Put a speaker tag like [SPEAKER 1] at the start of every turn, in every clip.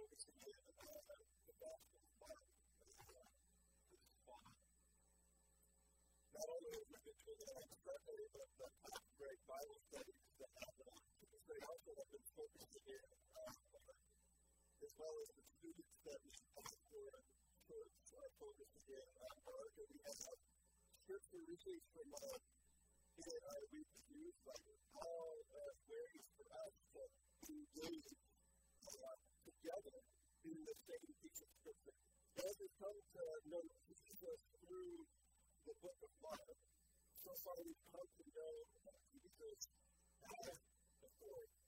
[SPEAKER 1] focusing in the fall. Not only doing it on Sunday, but the great Bible studies that happen on Tuesday also have been focusing in on as well as the students that we pastor and church are focusing in on Mark, and we have scripture readings from Mark in our all ways for us to engage together in the same piece of scripture. As we come to know Jesus through the book of Mark, so far we've come to know Jesus as authority.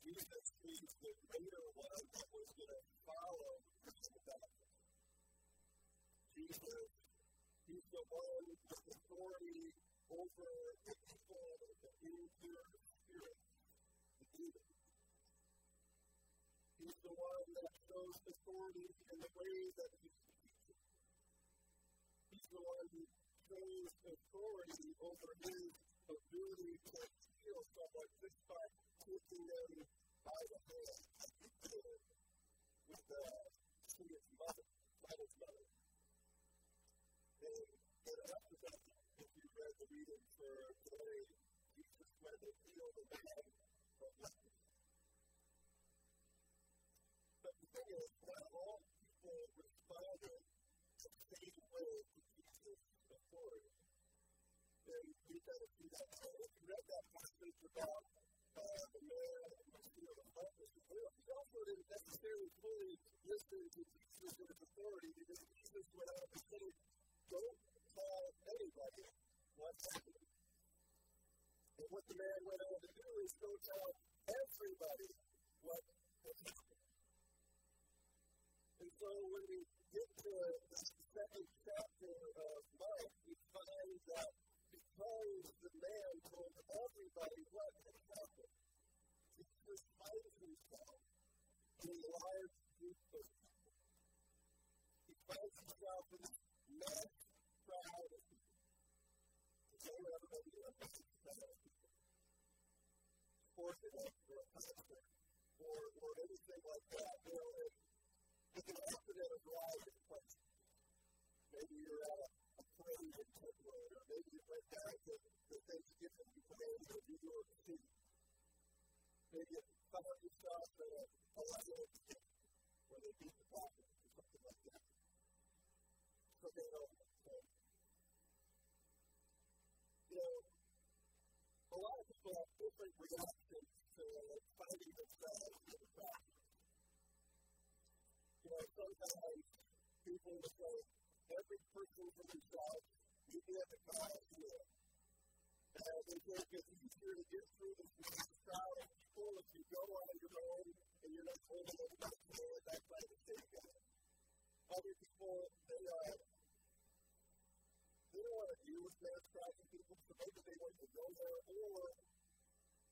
[SPEAKER 1] Jesus is the greater one that was going to follow the baptism. Jesus, he's the one with authority over the people, the impure one that shows authority in the way that he speaks. He's the one who shows authority over his ability to heal someone just by taking them by the hand, he did with uh, the Student's mother, Michael's mother. And, after that, if you read the reading for today, Jesus went and healed the man from leprosy. Thing is, not all people responded the same way to Jesus' authority. And we kind of see that. If you read that passage about uh, the man who was healed of leprosy, he also didn't necessarily fully listen to Jesus authority because Jesus went out and said, don't tell anybody what's happening. And what the man went on to do is go tell everybody what has happened. So when we get to the second chapter of Mark, we find that because the man told everybody what had happened, Jesus finds himself in a large group of people. He finds himself in this mass crowd of people. Everybody a mass crowd of people. Or a pastor or, or anything like that. You know, it, it can happen at a variety of places. Maybe you're at a, a parade in Kentwood, or maybe you went down to the Thanksgiving parade in New York City. Maybe you found yourself at a, a game where they beat the Packers or something like that. So they know. So, you know, a lot of people have different reactions to finding themselves in the crowd. You know, sometimes people will say, every person for themselves, you get the crowd here. And they think it's easier to get through this crowd of people if you go on your own and you're not holding anybody's hand, that kind of thing. Other people, they, uh, they don't want to deal with mass crowds people, so maybe they want to go there, or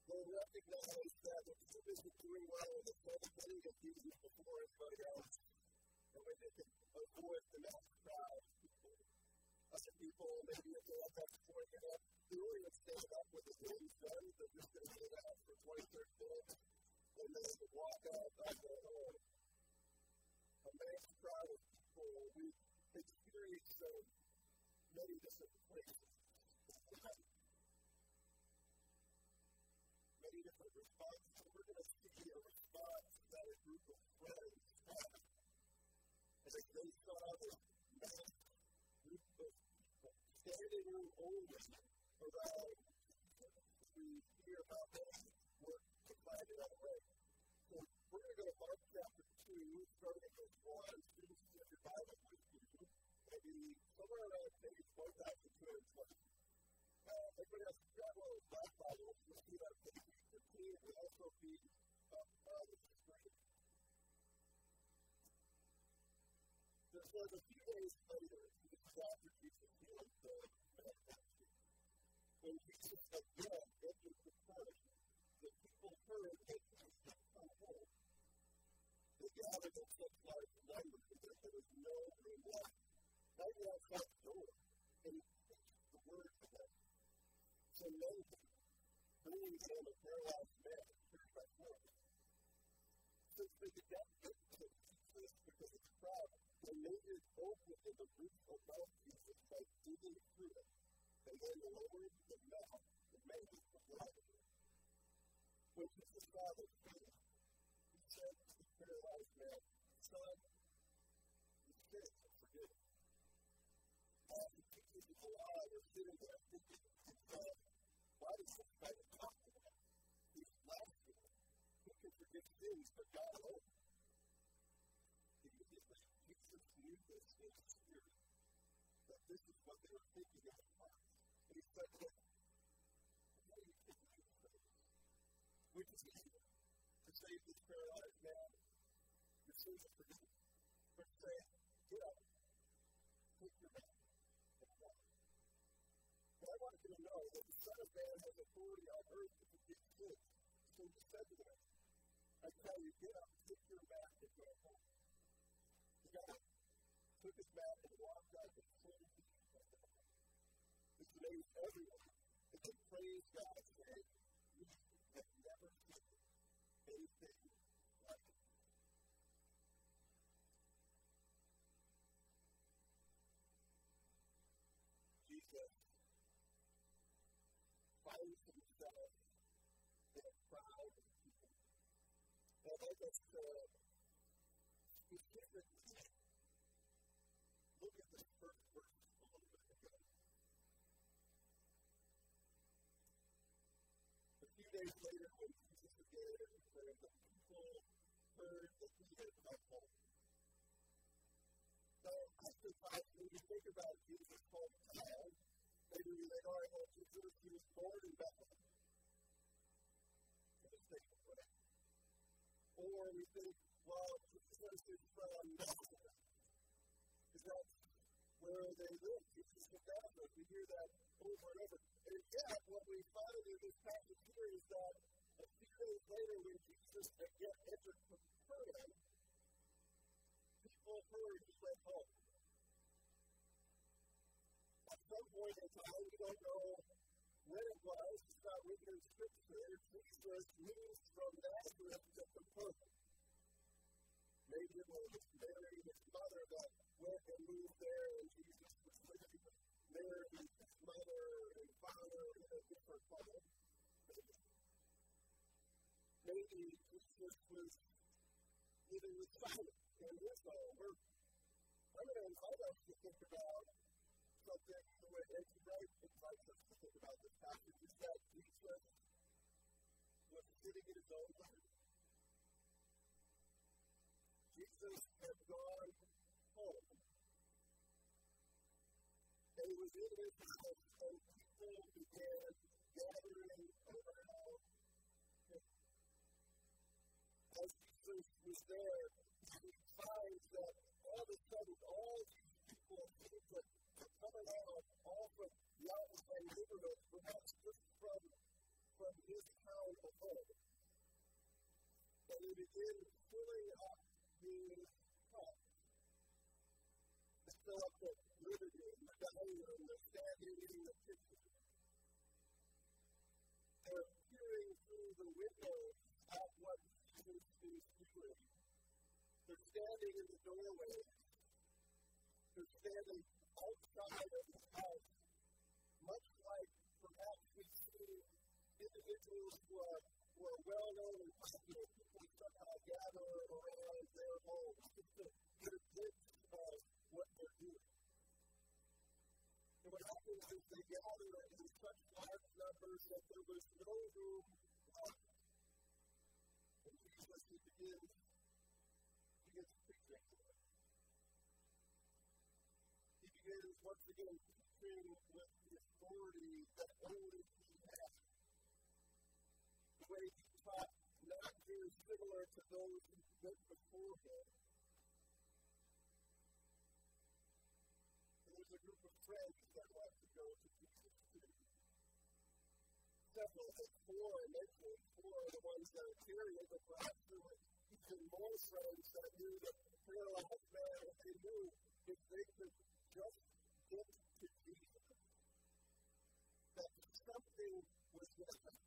[SPEAKER 1] they recognize that the group isn't doing well, that they're getting a Jesus before everybody else, and when they can avoid the mass crowd of people. Other people, maybe if they're at that point, they're not doing and stand up with the game's done, they're just going to hang out for 20, 30 minutes, and then walk out on their own. Oh, a mass crowd of people, we experience so many different places. Many different responses. So we're going to see a response that a group of friends had. And they saw this mass group of standing room only around, hear about them work to find it. So we're going to go to Mark chapter 2, starting at verse 1. Students, if your Bible you, maybe somewhere around page 1220. Uh, everybody has those black Bibles. You'll see that page 15. We also uh, the screen. So a few days later, this is after Jesus healed the man When Jesus again entered the church, the people heard that Jesus had come home. They gathered in such large numbers that there was no room left outside the door, and he the word to them. So many bringing him a paralyzed man, carried by force. Since that the death didn't Jesus because it's crowd, they made it open in the roof above Jesus by digging through it. And then lowered the mouth and made it the blood. When Jesus saw this faith, he said to the paralyzed man, Son, your sins are forgiven. All the teachers of the law were sitting there thinking, why does this guy talk to him? He's blasphemous. Who can forgive sins but God alone? This is what they were thinking in their hearts. And he said to them, you think these things? Which is easier, to save this paralyzed man, your sins are forgiven, or to say, Get up, take your mat, and walk. But I want you to know that the Son of Man has authority on earth to forgive sins. So he said to them, I tell you, get up, take your mat, and go home. He got up, took his mat, and walked out and This amazed everyone. And they praised God, saying, We have never seen anything like it. Jesus finds himself in a crowd of people. And I just uh, specifically look at this first verse a little bit ago. A few days later, when Jesus again returned, the people heard that he had come home. So, oftentimes, when you think about Jesus' hometown, maybe we think, all right, well, Jesus, he was born in Bethlehem. Or we think, well, Jesus is from Nazareth. Because that's where they live. Was We hear that over and over. And yet, what we find in this passage here is that a few days later, when Jesus again entered Capernaum, people heard he went home. Oh, at some point in time, we don't know when it was, it's not written in Scripture, Jesus moves from Nazareth to Capernaum. Maybe it was Mary, his mother, that went and moved there, and Jesus Mary, mother, and father in a different home. Maybe Jesus was living with Simon in his home. Or I'm going to invite us to think about something the way N.T. Wright invites us to think about this passage is that Jesus was sitting in his own home. Jesus had gone home. And he was in his people gathering around. As Jesus was there, that all of a sudden, all these people to coming out all from the perhaps just from, from town they begin filling up his cup. They fill up the uh, room, the standing in the kitchen. They're peering through the windows at what Jesus is doing. They're standing in the doorway. They're standing outside of the house, much like perhaps we see individuals who are, who are well known and popular, people somehow gather around their homes just to get a glimpse of what they're doing. And what happens is they gather in such large numbers that there was no room left. And Jesus begins, begins preaching to them begins once again teaching with the authority that only he has. The way he taught not very similar to those who went before him. Was a group of friends that wanted to go to Jesus too. Several, I four I mentioned, four are the ones that are carrying, but perhaps there were even more friends that knew that paralyzed man, if they knew if they could just get to Jesus, that something was missing.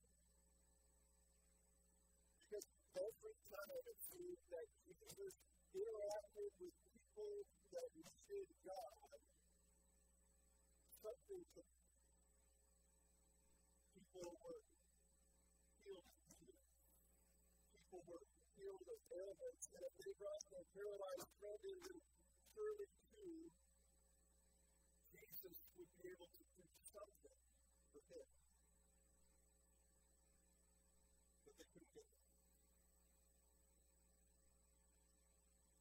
[SPEAKER 1] Because every time it seemed that Jesus interacted with people that needed God, to people were healed of People were healed of ailments, and if they brought their paralyzed friend in, then surely too, Jesus would be able to do something for him. But they couldn't get there.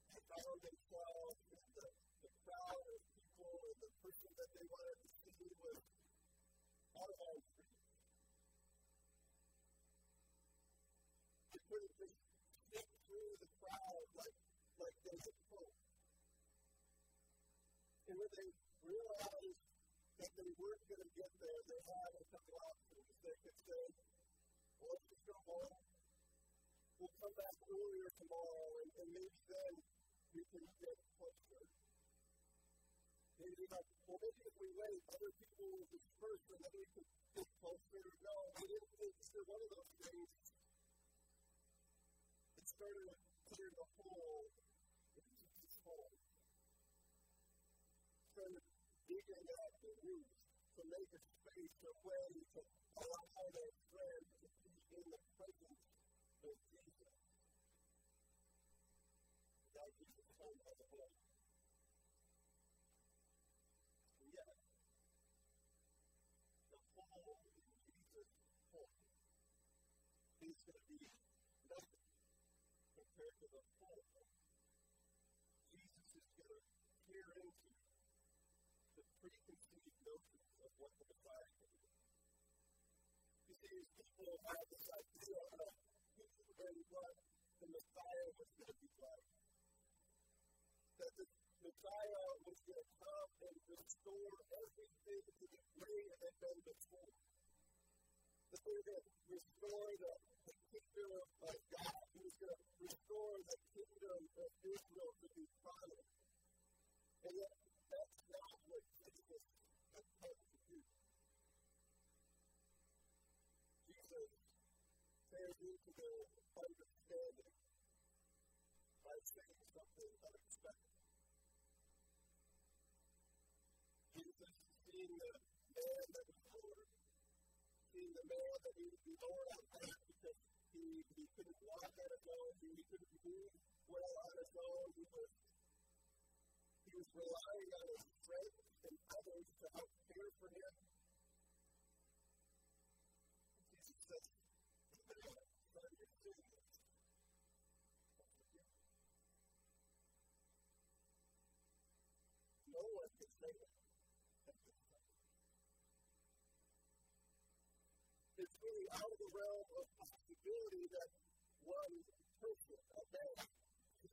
[SPEAKER 1] They found themselves in the, the crowd of people, and the person that they wanted to see was out of our couldn't just stick through the crowd like, like they had hoped. And when they realized that they weren't going to get there, they had a couple options. They could say, well, let's just go home. We'll come back earlier tomorrow, and, and maybe then we can get closer. Maybe like, well, maybe if we wait, other people will disperse, and then we can get closer. No, they didn't one of those things It started clearing the hole in Jesus' home. Started digging out the roots to make a space, a way to allow their friend to be in the presence of Jesus. Without Jesus' home as a whole. And yet, the hole in Jesus' home going to be nothing compared to the full. Jesus is going to peer into the preconceived notions of what the Messiah can do. You see, these people have this idea of what the Messiah was going to be like. That the Messiah was going to come and restore everything to the way it had been before. That they were going to restore the kingdom of God. He was going to restore the kingdom of Israel to be promised. And yet, that's not what Jesus come to do. Jesus tears into their understanding by saying something unexpected. Jesus, seeing the man that was Lord, seeing the man that needed to be Lord on earth he, he couldn't walk on his own. He, he couldn't move well on his own. He was, he was relying on his friends and others to help care for him. Out of the realm of possibility that one person, a man,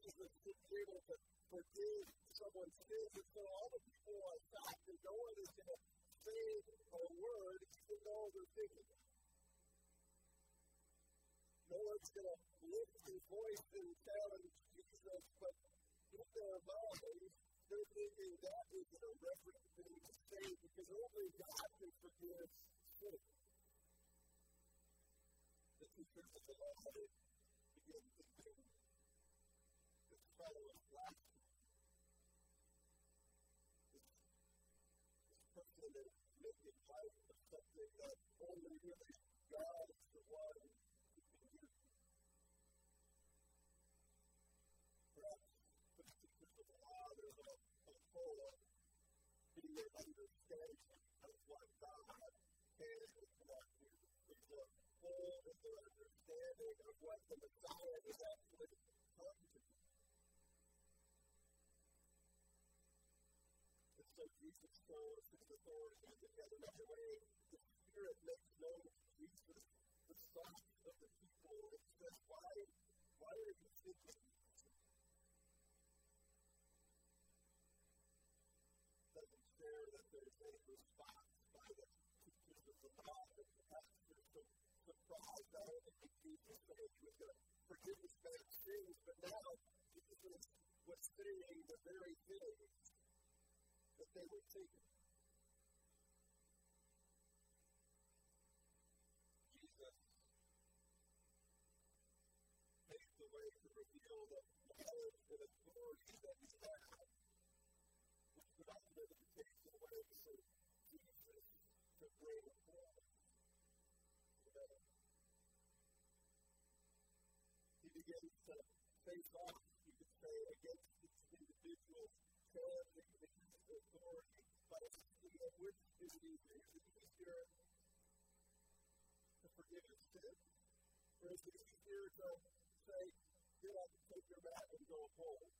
[SPEAKER 1] Jesus be able to forgive someone's sins. And so all the people are shocked and no one is going to say a word even though they're thinking. No one's going to lift his voice and challenge Jesus, but in their minds, they're thinking that is an irreverent thing to say because only God can forgive sins teachers of the law begin thinking this fellow is blasphemy. This, this person is making light of something that only really God is the one who can do. Perhaps for the teachers of the law, there's a, a hole in their understanding of what God can and cannot do. There's a hole understanding of what the Messiah is actually come to do. And so Jesus shows his authority in another way. The Spirit makes you just said you were going to forgive his bad sins, but now Jesus was, was saying the very things that they were seeking. Jesus paved the way to reveal the knowledge and authority that he had, which could ultimately the way, from Jesus to bring begins to face off, you could say, against each individual challenging the authority by seeing which is easier. Is it easier to forgive his sin? Or is it easier to say, get up take your mat and go home?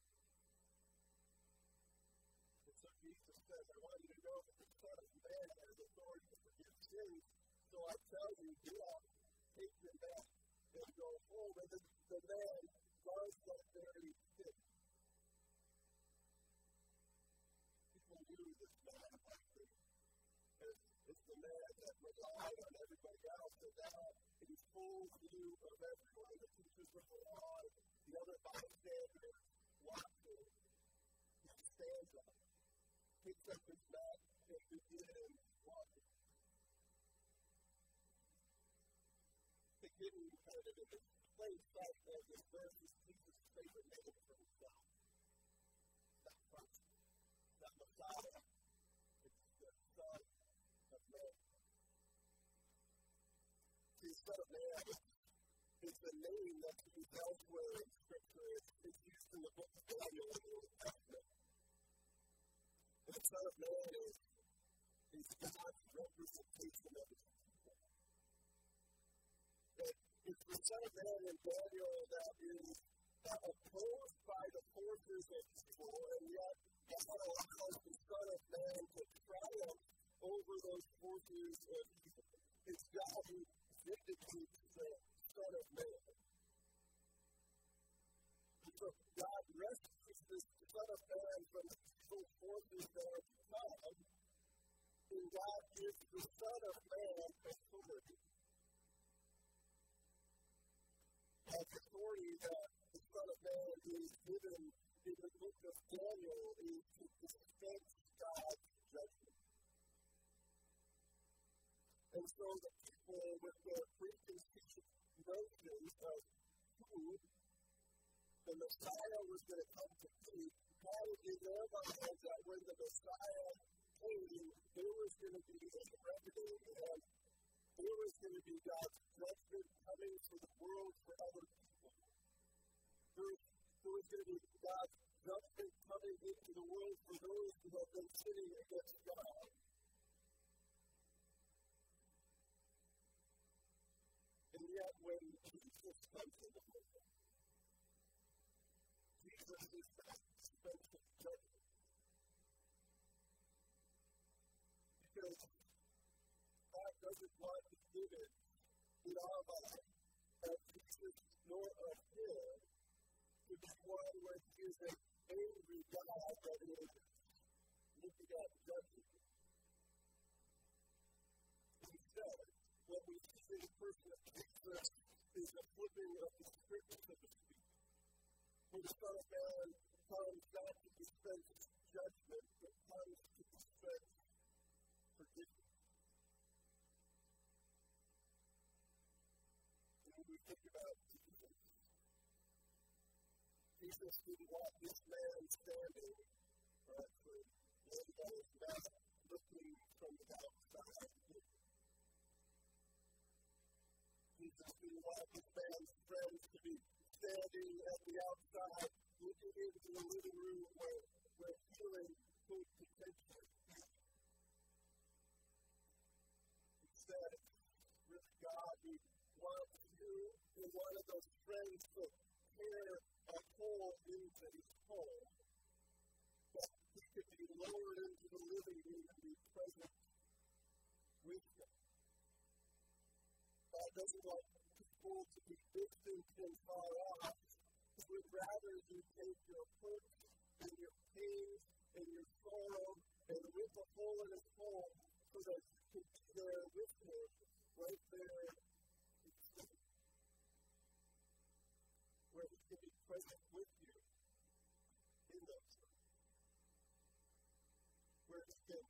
[SPEAKER 1] And so Jesus says, I want you to know that the Son of Man has authority to forgive sins. So I tell you, get up, take your mat, and go. And the, the man does that very thing. People knew this man likely as, as the man that relied on everybody else, and now in full view of everyone, the teachers the law, the other bystanders watching, he stands up, picks up his mat, and begins walking. Beginning kind of in sight of this verse is Jesus' favorite name for himself. Not Christ, not Messiah, it's the Son of Man. Son of Man is the name that's used elsewhere in Scripture. It's used in the book of Daniel in the Old Testament. The Son of Man is, is God's representation of his And it's the Son of Man in Daniel that is opposed by the forces of evil, and yet God allows the Son of Man to triumph over those forces of evil. It's God who vindicates the Son of Man. And so God rescues this Son of Man from the evil forces that are to come, and God gives the Son of Man authority. Authority that the Son of Man is given in the book of Daniel is to dispense God's judgment. And so the people with their preconceived notions of who the Messiah was going to come to be, had in their minds that when the Messiah came, there was going to be a reckoning and there was going to be God's judgment coming for the world for other people. Was going to be God's judgment coming into the world for those who have been sinning against God. And yet, when Jesus comes into the world, Jesus is not of judgment. Because God doesn't want to give it in our life of Jesus nor of Him to be one where He is an angry God that is looking at judgment. Instead, what we see in the person of Jesus is a flipping of the script, so to speak. When the Son of Man comes not to dispense judgment, but comes to dispense forgiveness. And when we think about Jesus, didn't want this man standing, or actually laying on his looking from the outside. Jesus didn't want this man's friends to be standing at the outside, looking into the living room where, where healing could potentially be. Instead, really God, who wants you and one of those friends to tear a hole into his home, that he could be lowered into the living room and be present with him. God doesn't want people to be distant and far off. He would rather you take your hurts and your pains and your sorrow and rip a hole in his home so that you can be there with him right there where he can be present with you in those times. Where he can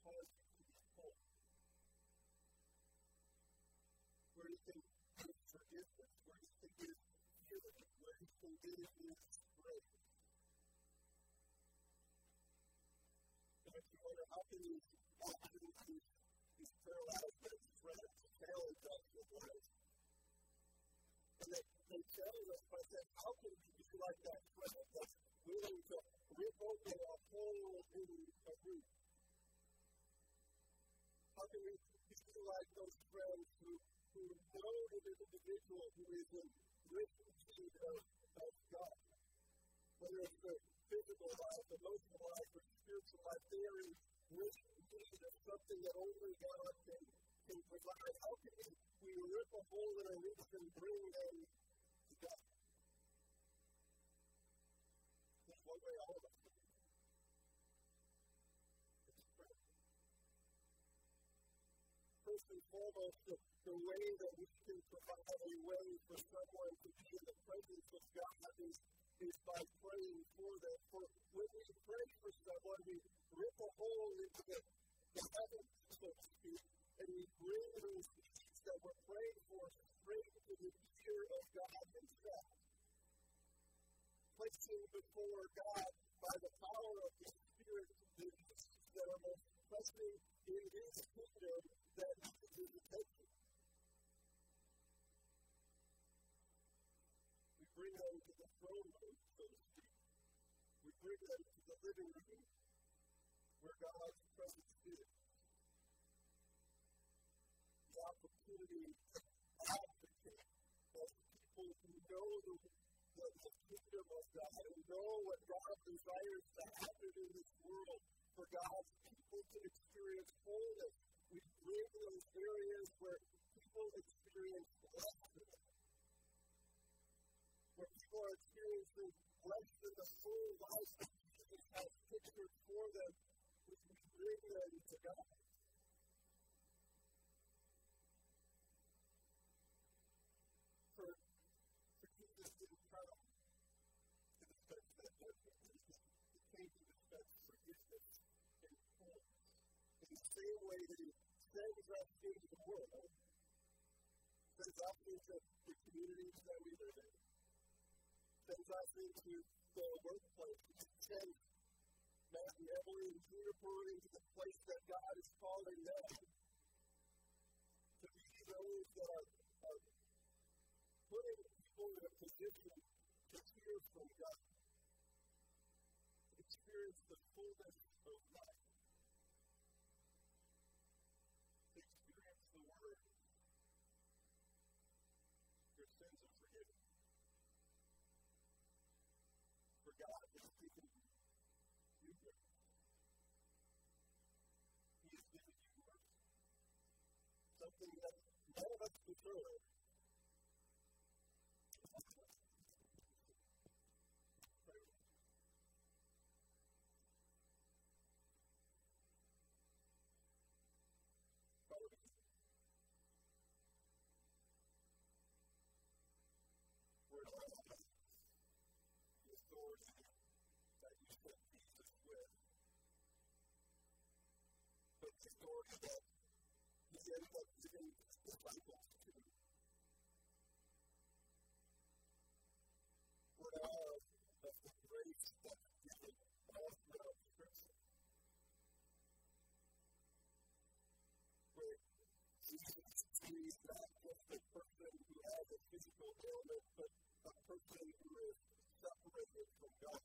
[SPEAKER 1] cause you to be whole. Where he can give forgiveness, where he can give healing, where give his grace. And if you wonder how can these, these, these men's friends challenge us with life? Challenges us by saying, how can we be like that friend that's willing to rip open a hole in a roof? How can we be like those friends who, who know that an individual who is in need of, of God? Whether it's the physical life, emotional life, or spiritual life, they are in great need of something that only God can, can provide. How can we, rip a hole in a roof and bring them There's one way all of us. It's prayer. First and foremost, the, the way that we can provide a way for someone to be in the presence of God is is by praying for them. For when we pray for someone, we rip a hole into the, the heavens, so to speak, and we bring those that we're praying for straight to the ear of God Himself. Placing before God by the power of the Spirit the needs that are most pressing in His kingdom that needs His attention. We bring them to the throne room, so to speak. We bring them to the living room where God's presence is. The opportunity to the, the kingdom of God and know what God desires to happen in this world for God's people to experience wholeness. We bring those areas where people experience blessing where people are experiencing less than the full life that Jesus has pictured for them, we bring them to God. For, for Jesus didn't come to dispense that judgment. He came to dispense forgiveness and wholeness. In the He sends us into the world, sends us into the communities that we live in, sends us into the workplace, sends Matt and Emily and Juniper into the place that God is calling them to be those that are, are putting people in a position to hear from God, experience the fullness of life, to experience the Word, your sins are forgiven. For God has taken you there. He has given you mercy. Something that none of us deserve. Authority that he ended up now of the grace that's given all throughout Scripture. Where Jesus sees not just a person who has a physical ailment, but a person who is separated from God.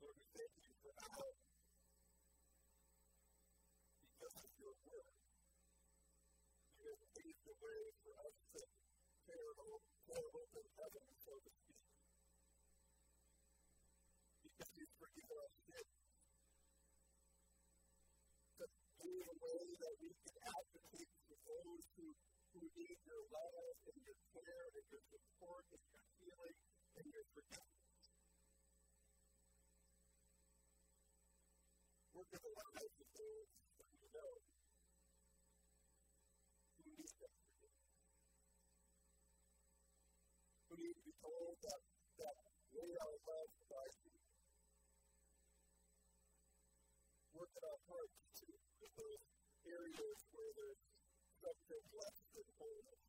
[SPEAKER 1] Lord, we thank you for how, because of your word, you have paved the way for us to tear open heaven, so to speak. Because you've forgiven us sin. To pave a way that we can advocate for those who who need your love and your care and your support and your healing and your forgiveness. Work in the lives of those that we know who need that forgiveness. Who need to be told that, that they are loved by you. Work in our hearts in those areas where there's something less than wholeness.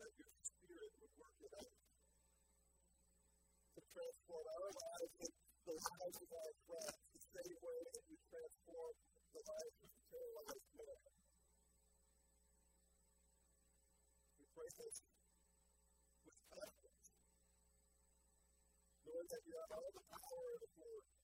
[SPEAKER 1] That your spirit would work it out to transform our lives and the lives of our friends the same way that you transform the lives of the paralyzed man. pray this with confidence, knowing that you have all the power in the world